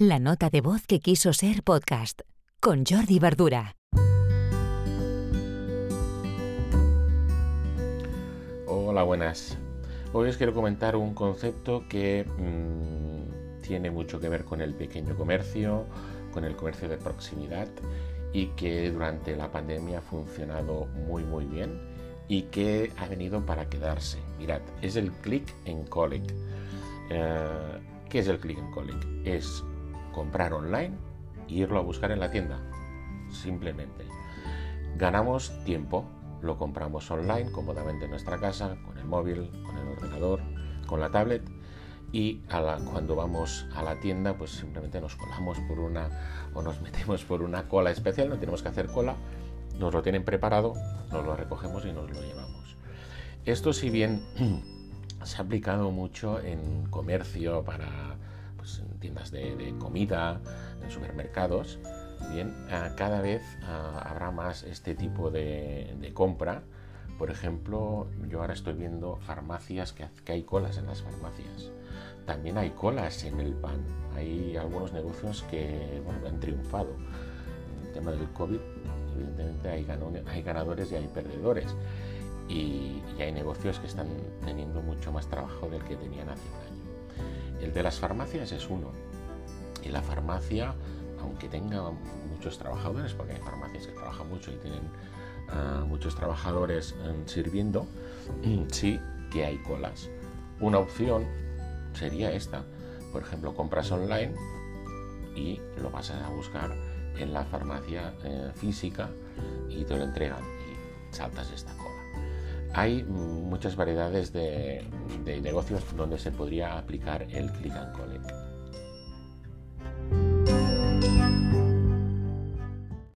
La nota de voz que quiso ser podcast con Jordi Verdura. Hola, buenas. Hoy os quiero comentar un concepto que mm, tiene mucho que ver con el pequeño comercio, con el comercio de proximidad y que durante la pandemia ha funcionado muy muy bien y que ha venido para quedarse. Mirad, es el click and collect. Eh, ¿Qué es el click and collect? Es comprar online e irlo a buscar en la tienda. Simplemente. Ganamos tiempo, lo compramos online cómodamente en nuestra casa, con el móvil, con el ordenador, con la tablet y cuando vamos a la tienda pues simplemente nos colamos por una o nos metemos por una cola especial, no tenemos que hacer cola, nos lo tienen preparado, nos lo recogemos y nos lo llevamos. Esto si bien se ha aplicado mucho en comercio para pues, en tiendas de, comida, en supermercados, bien, cada vez habrá más este tipo de, compra. Por ejemplo, yo ahora estoy viendo farmacias que, que hay colas en las farmacias. También hay colas en el pan. Hay algunos negocios que han triunfado. En el tema del COVID, evidentemente hay, ganadores y hay perdedores. Y, y, hay negocios que están teniendo mucho más trabajo del que tenían hace un año. El de las farmacias es uno. Y la farmacia, aunque tenga muchos trabajadores, porque hay farmacias que trabajan mucho y tienen uh, muchos trabajadores um, sirviendo, sí que hay colas. Una opción sería esta. Por ejemplo, compras online y lo vas a buscar en la farmacia eh, física y te lo entregan y saltas esta cola. Hay muchas variedades de, negocios donde se podría aplicar el click and collect.